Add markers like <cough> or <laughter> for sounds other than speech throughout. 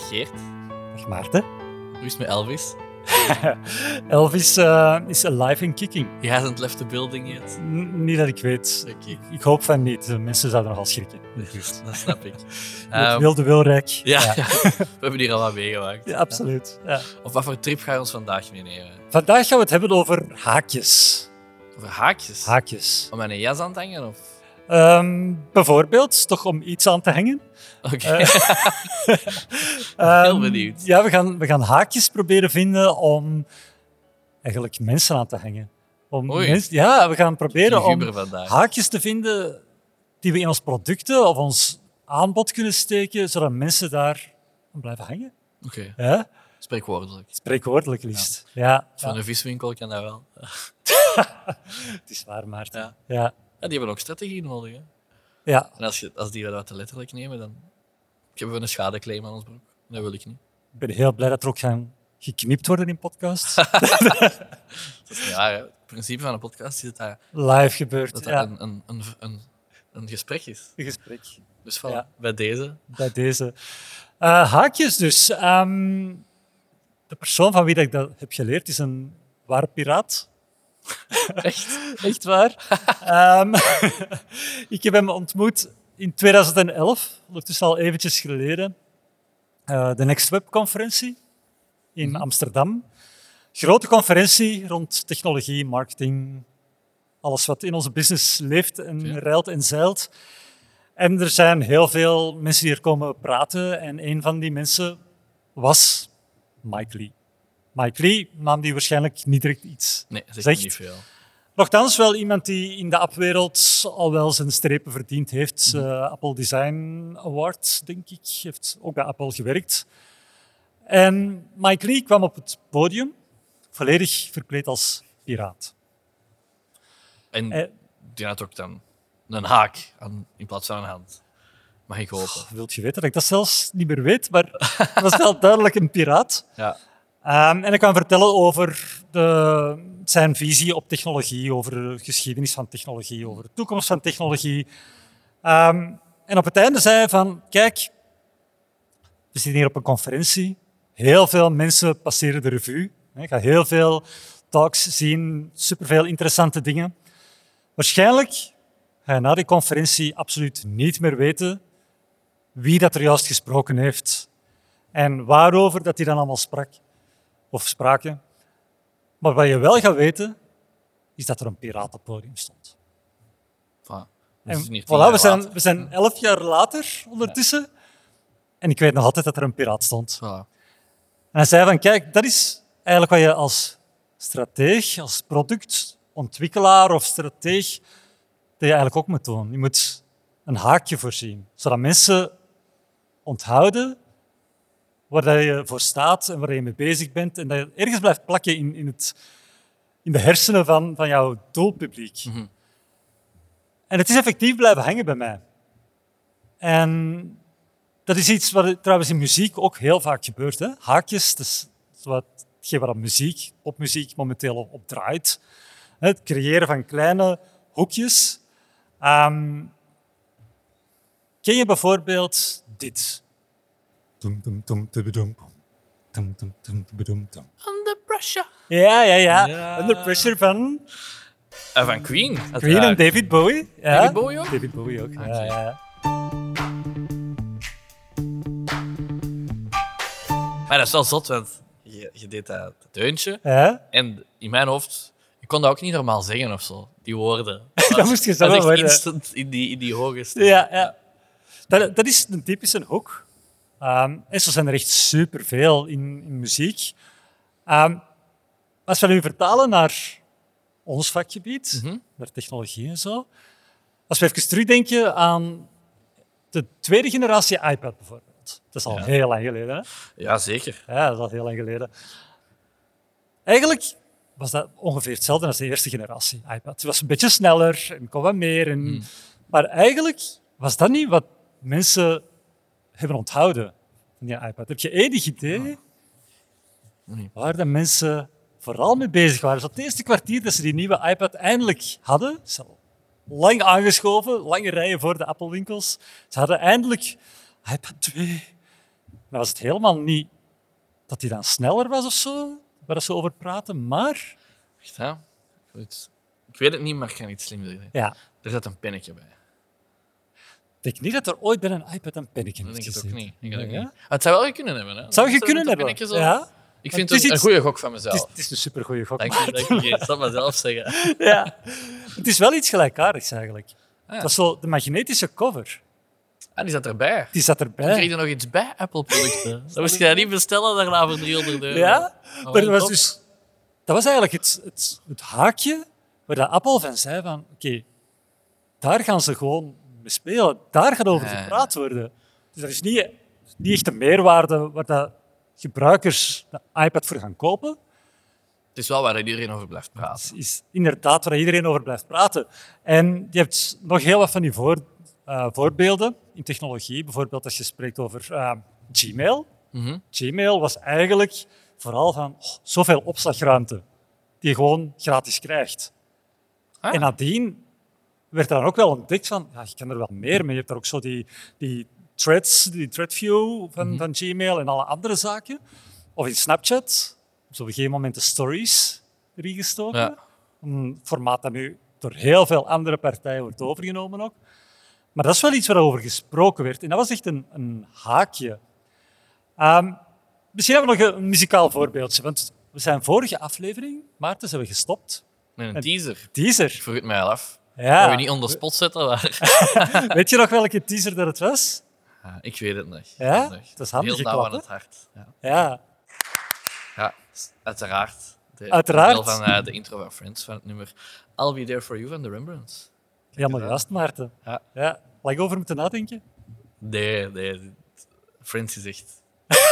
Dag Geert. Dag Maarten. Hoe is het met Elvis? <laughs> Elvis uh, is alive and kicking. He hasn't left the building yet. N niet dat ik weet. Oké. Ik hoop van niet. De mensen zouden nogal schrikken. Dat snap ik. <laughs> Het wilde wilrijk. Ja, ja. <laughs> we hebben hier al wat meegemaakt. Ja, absoluut. Ja. Of wat voor trip ga je ons vandaag meenemen? Vandaag gaan we het hebben over haakjes. Over haakjes? Haakjes. Om aan een jas aan te hangen? Of? Um, bijvoorbeeld, toch om iets aan te hangen. Oké. Okay. uh, <laughs> Heel benieuwd. Ja, we gaan, we gaan haakjes proberen vinden om eigenlijk mensen aan te hangen. Om ja, we gaan proberen om vandaag. haakjes te vinden die we in ons producten of ons aanbod kunnen steken, zodat mensen daar blijven hangen. Oké. Okay. Ja? Spreekwoordelijk. Spreekwoordelijk liefst. Ja. ja Van een viswinkel kan dat wel. <laughs> <laughs> het is waar, Maarten. Ja. Ja. Die hebben ook strategie nodig. Hè? Ja. En als, je, als die dat te letterlijk nemen, dan hebben we een schadeclaim aan ons broek. Dat wil ik niet. Ik ben heel blij dat er ook gaan geknipt worden in podcasts. <laughs> ja, het principe van een podcast is dat dat live gebeurt. Dat, ja. een, een, een, een, een gesprek is. Een gesprek. Dus voilà, ja. bij deze. Bij deze. Uh, haakjes dus. Um, de persoon van wie ik dat heb geleerd is een ware piraat. <laughs> Echt? Echt waar. um, <laughs> <laughs> ik heb hem ontmoet in 2011, ondertussen al eventjes geleden. Uh, de Next Web conferentie in mm -hmm. Amsterdam. Grote conferentie rond technologie, marketing, alles wat in onze business leeft en ja. ruilt en zeilt. En er zijn heel veel mensen die er komen praten. En een van die mensen was Mike Lee. Mike Lee, naam die waarschijnlijk niet direct iets nee, zegt. niet veel. Nochtans wel iemand die in de appwereld al wel zijn strepen verdiend heeft. Mm. Uh, Apple Design Award, denk ik, heeft ook bij Apple gewerkt. En Mike Lee kwam op het podium, volledig verkleed als piraat. En uh, die had ook dan een haak aan, in plaats van een hand. Mag ik hopen. Oh, wilt je weten dat ik dat zelfs niet meer weet, maar <laughs> het was wel duidelijk een piraat. Ja. Um, en ik kan vertellen over de, zijn visie op technologie, over de geschiedenis van technologie, over de toekomst van technologie. Um, en op het einde zei hij van, kijk, we zitten hier op een conferentie. Heel veel mensen passeren de revue. Ik ga heel veel talks zien, superveel interessante dingen. Waarschijnlijk ga je na die conferentie absoluut niet meer weten wie dat er juist gesproken heeft en waarover dat hij dan allemaal sprak of spraken. Maar wat je wel gaat weten, is dat er een piraat op het podium stond. Voilà. En voilà, we zijn, we zijn elf jaar later ondertussen. Ja. En ik weet nog altijd dat er een piraat stond. Voilà. En hij zei van, kijk, dat is eigenlijk wat je als strateeg, als productontwikkelaar of strateeg, dat je eigenlijk ook moet doen. Je moet een haakje voorzien, zodat mensen onthouden waar je voor staat en waar je mee bezig bent. En dat je ergens blijft plakken in, in, het, in de hersenen van, van jouw doelpubliek. Mm -hmm. En het is effectief blijven hangen bij mij. En dat is iets wat trouwens in muziek ook heel vaak gebeurt. Hè? Haakjes, dat is wat, hetgeen waar muziek, popmuziek momenteel op draait. Het creëren van kleine hoekjes. Um, ken je bijvoorbeeld dit? Under pressure. Ja, ja, ja. Under pressure van... Uh, van Queen. Queen en David Bowie. Ja. David Bowie ook? David Bowie ook, okay. ja, ja. Maar dat is wel zot, want je, je deed dat, deuntje. Ja? En in mijn hoofd, ik kon dat ook niet normaal zeggen of zo, die woorden. <laughs> dat moest je is worden. instant in die, in die hoge stem. Ja, ja. Dat, dat is een typische hoek. Um, en zo zijn er echt superveel in, in muziek. Um, als we nu vertalen naar ons vakgebied, Mhm. naar technologie en zo. Als we even terugdenken aan de tweede generatie iPad bijvoorbeeld. Dat is al Ja. heel lang geleden. Hè? Ja, zeker. Ja, dat is al heel lang geleden. Eigenlijk was dat ongeveer hetzelfde als de eerste generatie iPad. Het was een beetje sneller en kon wat meer. En... Hmm. Maar eigenlijk was dat niet wat mensen hebben onthouden van die iPad. Heb je enig idee Nee. waar de mensen vooral mee bezig waren? Zo het eerste kwartier dat ze die nieuwe iPad eindelijk hadden, ze lang aangeschoven, lange rijen voor de Apple-winkels. Ze hadden eindelijk iPad 2, Dan was het helemaal niet dat hij dan sneller was of zo, waar ze over praten, maar Echt, hè? Goed. Ik weet het niet, maar ik ga iets slim zeggen. ja, Er zit een pennetje bij. Ik denk niet dat er ooit bij een iPad een pennetje Dat denk ik ook niet. Ik denk het Ja? niet. Ah, Het zou wel je kunnen hebben. Hè? Zou je kunnen hebben? zo. Ja. Ik vind is het een goede gok van Het is, mezelf. het is een supergoeie gok. Dank je, dank je. Ik zal het mezelf zeggen. <laughs> ja. Het is wel iets gelijkaardigs eigenlijk. Ah, Het was zo de magnetische cover. Ah, die zat erbij. Die zat Dan kreeg erbij. je nog iets bij Apple-producten. <laughs> Dat moest je dat niet bestellen daarna voor 300 euro. Ja, Oh, maar dat was, dus, dat was eigenlijk het, het, het haakje waar de Apple van zei van oké, daar gaan ze gewoon mee spelen. Daar gaat over gepraat worden. Dus dat is niet, niet echt de meerwaarde waar dat gebruikers de iPad voor gaan kopen. Het is wel waar iedereen over blijft praten. Het is inderdaad waar iedereen over blijft praten. En je hebt nog heel wat van die voor, eh, voorbeelden in technologie. Bijvoorbeeld als je spreekt over eh, Gmail. Mhm. Gmail was eigenlijk vooral van oh, zoveel opslagruimte die je gewoon gratis krijgt. Ah. En nadien werd er dan ook wel ontdekt van, ja, je kan er wel meer mee. Je hebt daar ook zo die, die threads, die threadview van, van Gmail en alle andere zaken. Of in Snapchat, op een gegeven moment de stories erin gestoken. Ja. Een formaat dat nu door heel veel andere partijen wordt overgenomen ook. Maar dat is wel iets waarover gesproken werd. En dat was echt een, een haakje. Ehm, misschien hebben we nog een muzikaal voorbeeldje. Want we zijn vorige aflevering, Maarten, zijn we gestopt. Met een teaser. Ik Teaser. vroeg het mij al af. Ja. Kan je niet on the spot zetten? Maar... <laughs> Weet je nog welke teaser dat het was? Ja, ik weet het nog. Ja? Ik het is handig Heel nauw aan het hart. Ja, Ja. ja uiteraard. De, Uiteraard. deel van eh, de intro van Friends, van het nummer I'll Be There For You van The Rembrandts. Helemaal gedaan. juist, Maarten. Ja. Ja. Lang over moeten nadenken. Nee, nee. Friends is echt...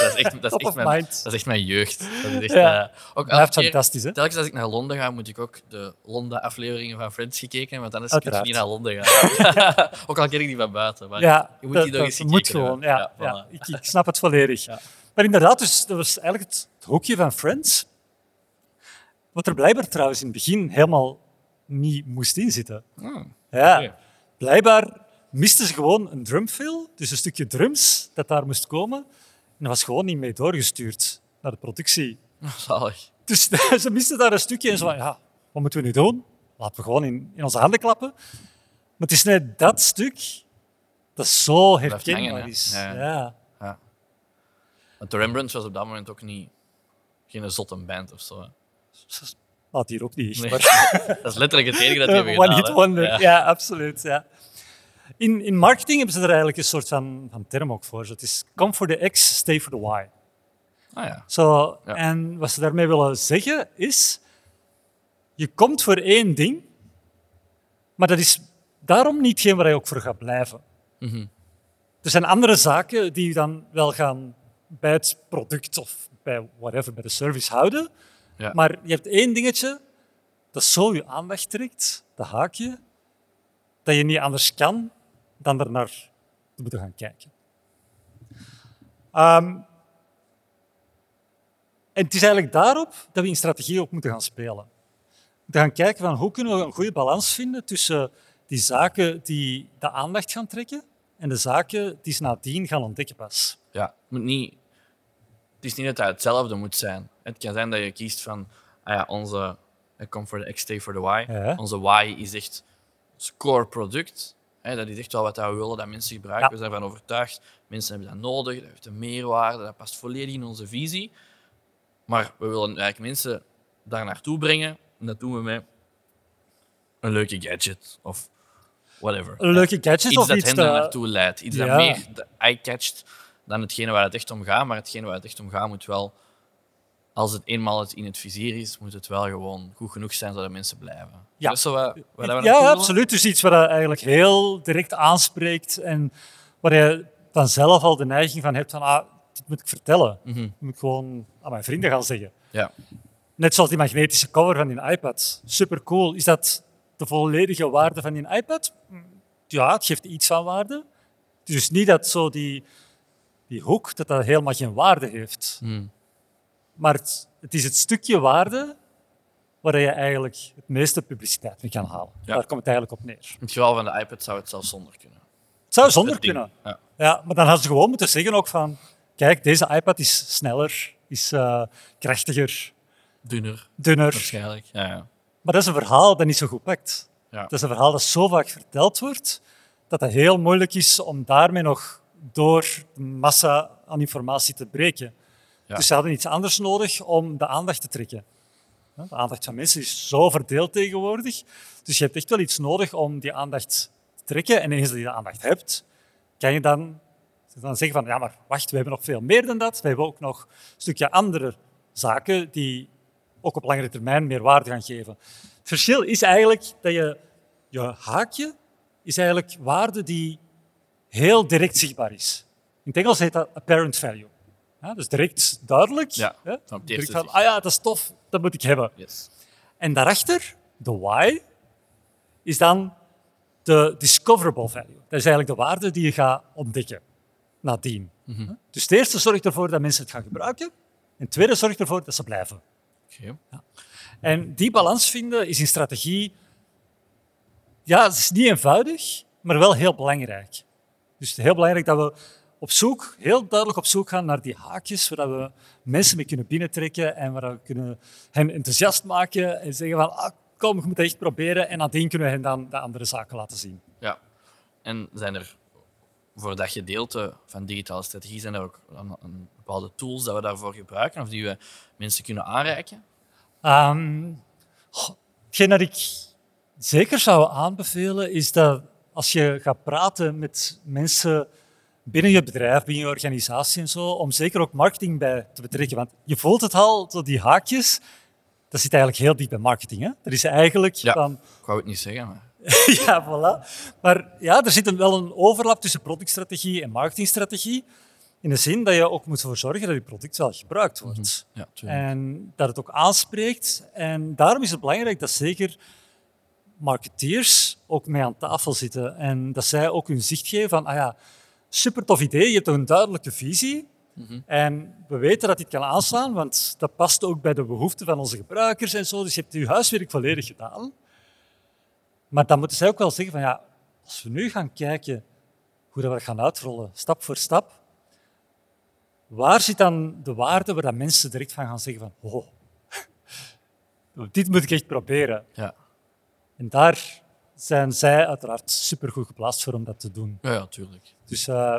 Dat is echt, dat is echt, mijn, dat is echt mijn jeugd. Dat is echt, Ja. eh, ook Blijft elke keer, fantastisch, hè? telkens als ik naar Londen ga, moet ik ook de Londen-afleveringen van Friends gekeken, want anders kun je Uiteraard. niet naar Londen gaan. <laughs> ook al ken ik die van buiten. Maar Ja, je moet dat, die nog eens gekeken moet gewoon. hebben. Ja, ja, voilà. Ik, ik snap het volledig. <laughs> Ja. Maar inderdaad, dus, dat was eigenlijk het, het hoekje van Friends. Wat er blijkbaar trouwens in het begin helemaal niet moest inzitten. Hmm. Ja, blijkbaar misten ze gewoon een drumfill, dus een stukje drums dat daar moest komen. En dat was gewoon niet mee doorgestuurd naar de productie. Zalig. Dus <laughs> ze misten daar een stukje en zo van, ja, wat moeten we nu doen? Laten we gewoon in, in onze handen klappen. Maar het is net dat stuk dat zo herkenbaar is. Ja. Ja. Ja. Want de Rembrandts was op dat moment ook niet geen zotte band of zo. Laat hier ook niet. Nee. maar- <laughs> Dat is letterlijk het enige dat <laughs> hebben One gedaan. hit hè. wonder. Ja. Ja, absoluut. Ja. In, in marketing hebben ze er eigenlijk een soort van, van term ook voor. Het is come for the X, stay for the Y. Ah ja. Zo, Ja. En wat ze daarmee willen zeggen is, je komt voor één ding, maar dat is daarom niet hetgeen waar je ook voor gaat blijven. Mhm. Er zijn andere zaken die je dan wel gaan bij het product of bij whatever, bij de service houden. Ja. Maar je hebt één dingetje dat zo je aandacht trekt, dat haakje, dat je niet anders kan dan er naar te moeten gaan kijken. Ehm, en het is eigenlijk daarop dat we in strategie ook moeten gaan spelen. We moeten gaan kijken van hoe kunnen we een goede balans vinden tussen die zaken die de aandacht gaan trekken en de zaken die ze nadien gaan ontdekken pas. Ja, het, moet niet, het is niet dat het hetzelfde moet zijn. Het kan zijn dat je kiest van, ah ja, onze come for the X, stay for the Y. Ja. Onze Y is echt ons core product. Dat is echt wel wat we willen dat mensen gebruiken. Ja. We zijn ervan overtuigd. Mensen hebben dat nodig. Dat heeft een meerwaarde. Dat past volledig in onze visie. Maar we willen eigenlijk mensen daar naartoe brengen. En dat doen we met een leuke gadget of whatever. Een leuke gadget Iets of dat iets hen daar naartoe leidt. Iets Ja. dat meer eye-catcht dan hetgene waar het echt om gaat. Maar hetgene waar het echt om gaat moet wel, als het eenmaal het in het vizier is, moet het wel gewoon goed genoeg zijn zodat mensen blijven. Ja. Zo wat, naartoe Ja, absoluut. Dus iets wat eigenlijk heel direct aanspreekt en waar je vanzelf al de neiging van hebt van ah, dit moet ik vertellen. Mhm. Dat moet ik gewoon aan mijn vrienden gaan zeggen. Ja. Net zoals die magnetische cover van die iPad. Super cool. Is dat de volledige waarde van die iPad? Ja, het geeft iets van waarde. Het is dus niet dat zo die, die hoek dat dat helemaal geen waarde heeft. Hm. Maar het, het is het stukje waarde waar je eigenlijk het meeste publiciteit mee kan halen. Ja. Daar komt het eigenlijk op neer. In het geval van de iPad zou het zelfs zonder kunnen. Het zou zonder Het kunnen. Ja. Ja, maar dan hadden ze gewoon moeten zeggen ook van kijk, deze iPad is sneller, is eh, krachtiger, Dunner, dunner. waarschijnlijk. Ja, ja. Maar dat is een verhaal dat niet zo goed pakt. Ja. Dat is een verhaal dat zo vaak verteld wordt, dat het heel moeilijk is om daarmee nog door de massa aan informatie te breken. Dus ze hadden iets anders nodig om de aandacht te trekken. De aandacht van mensen is zo verdeeld tegenwoordig. Dus je hebt echt wel iets nodig om die aandacht te trekken. En eens je de aandacht hebt, kan je dan, dan zeggen van ja, maar wacht, we hebben nog veel meer dan dat. We hebben ook nog een stukje andere zaken die ook op langere termijn meer waarde gaan geven. Het verschil is eigenlijk dat je je haakje is eigenlijk waarde die heel direct zichtbaar is. In het Engels heet dat apparent value. Ja, dus direct duidelijk. Ja, hè? Direct van, ah ja, dat is tof, dat moet ik hebben. Yes. En daarachter, de why, is dan de discoverable value. Dat is eigenlijk de waarde die je gaat ontdekken nadien. Dus het eerste zorgt ervoor dat mensen het gaan gebruiken. En het tweede zorgt ervoor dat ze blijven. Oké. En die balans vinden is in strategie, ja, het is niet eenvoudig, maar wel heel belangrijk. Dus het is heel belangrijk dat we op zoek, heel duidelijk op zoek gaan naar die haakjes, waar we mensen mee kunnen binnentrekken en waar we kunnen hen enthousiast maken en zeggen van, ah, kom, je moet het echt proberen. En nadien kunnen we hen dan de andere zaken laten zien. Ja. En zijn er voor dat gedeelte van digitale strategie zijn er ook een, een bepaalde tools dat we daarvoor gebruiken of die we mensen kunnen aanreiken? Goh, hetgeen dat ik zeker zou aanbevelen is dat als je gaat praten met mensen binnen je bedrijf, binnen je organisatie en zo, om zeker ook marketing bij te betrekken. Want je voelt het al, zo die haakjes, dat zit eigenlijk heel diep bij marketing. Hè? Dat is eigenlijk Ja. van Ik wou het niet zeggen, maar <laughs> ja, voilà. Maar ja, er zit een- wel een overlap tussen productstrategie en marketingstrategie. In de zin dat je ook moet ervoor zorgen dat je product wel gebruikt wordt. ja, tuurlijk. En dat het ook aanspreekt. En daarom is het belangrijk dat zeker marketeers ook mee aan tafel zitten. En dat zij ook hun zicht geven van, ah ja, super tof idee, je hebt een duidelijke visie. En we weten dat dit kan aanslaan, want dat past ook bij de behoeften van onze gebruikers en zo. Dus je hebt je huiswerk volledig gedaan. Maar dan moeten zij ook wel zeggen van, ja, als we nu gaan kijken hoe dat we dat gaan uitrollen, stap voor stap, waar zit dan de waarde waar dat mensen direct van gaan zeggen van, oh, <laughs> dit moet ik echt proberen. Ja. En daar zijn zij uiteraard supergoed geplaatst voor om dat te doen. Ja, ja, tuurlijk. Dus eh,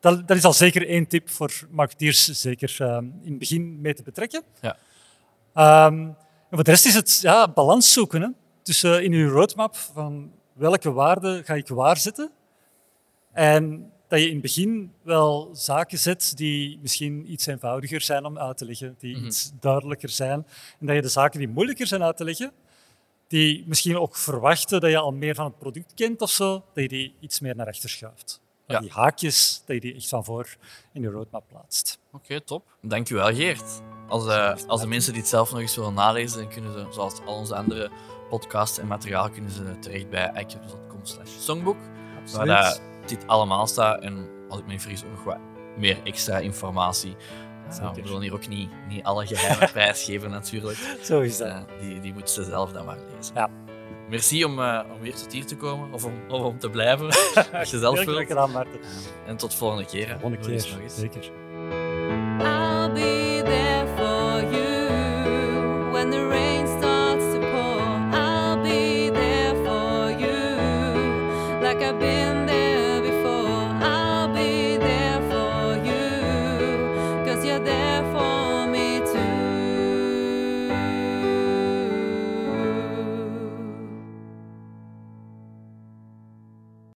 dat, dat is al zeker één tip voor marketeers, zeker eh, in het begin mee te betrekken. Ja. Ehm, en voor de rest is het ja, balans zoeken. Hè? Dus eh, in uw roadmap van welke waarden ga ik waarzetten. En dat je in het begin wel zaken zet die misschien iets eenvoudiger zijn om uit te leggen, die iets duidelijker zijn. En dat je de zaken die moeilijker zijn uit te leggen, die misschien ook verwachten dat je al meer van het product kent of zo, dat je die iets meer naar achter schuift. Ja. Die haakjes, dat je die echt van voor in je roadmap plaatst. Oké, top. Dankjewel, Geert. Als, eh, als de mensen dit zelf nog eens willen nalezen, dan kunnen ze, zoals al onze andere podcasts en materiaal, kunnen ze terecht bij iCaps.com slash songbook, waar dit allemaal staat. En als ik me niet vergis, ook nog wat meer extra informatie. Uh, Zeker. we willen hier ook niet, niet alle geheimen <laughs> prijsgeven, natuurlijk. Zo is dat. Uh, die, die moeten ze zelf dan maar lezen. Ja. Merci om, uh, om weer tot hier te komen, of om, of om te blijven, <laughs> als je zelf wilt. gedaan. En tot volgende keer. Volgende keer, zeker.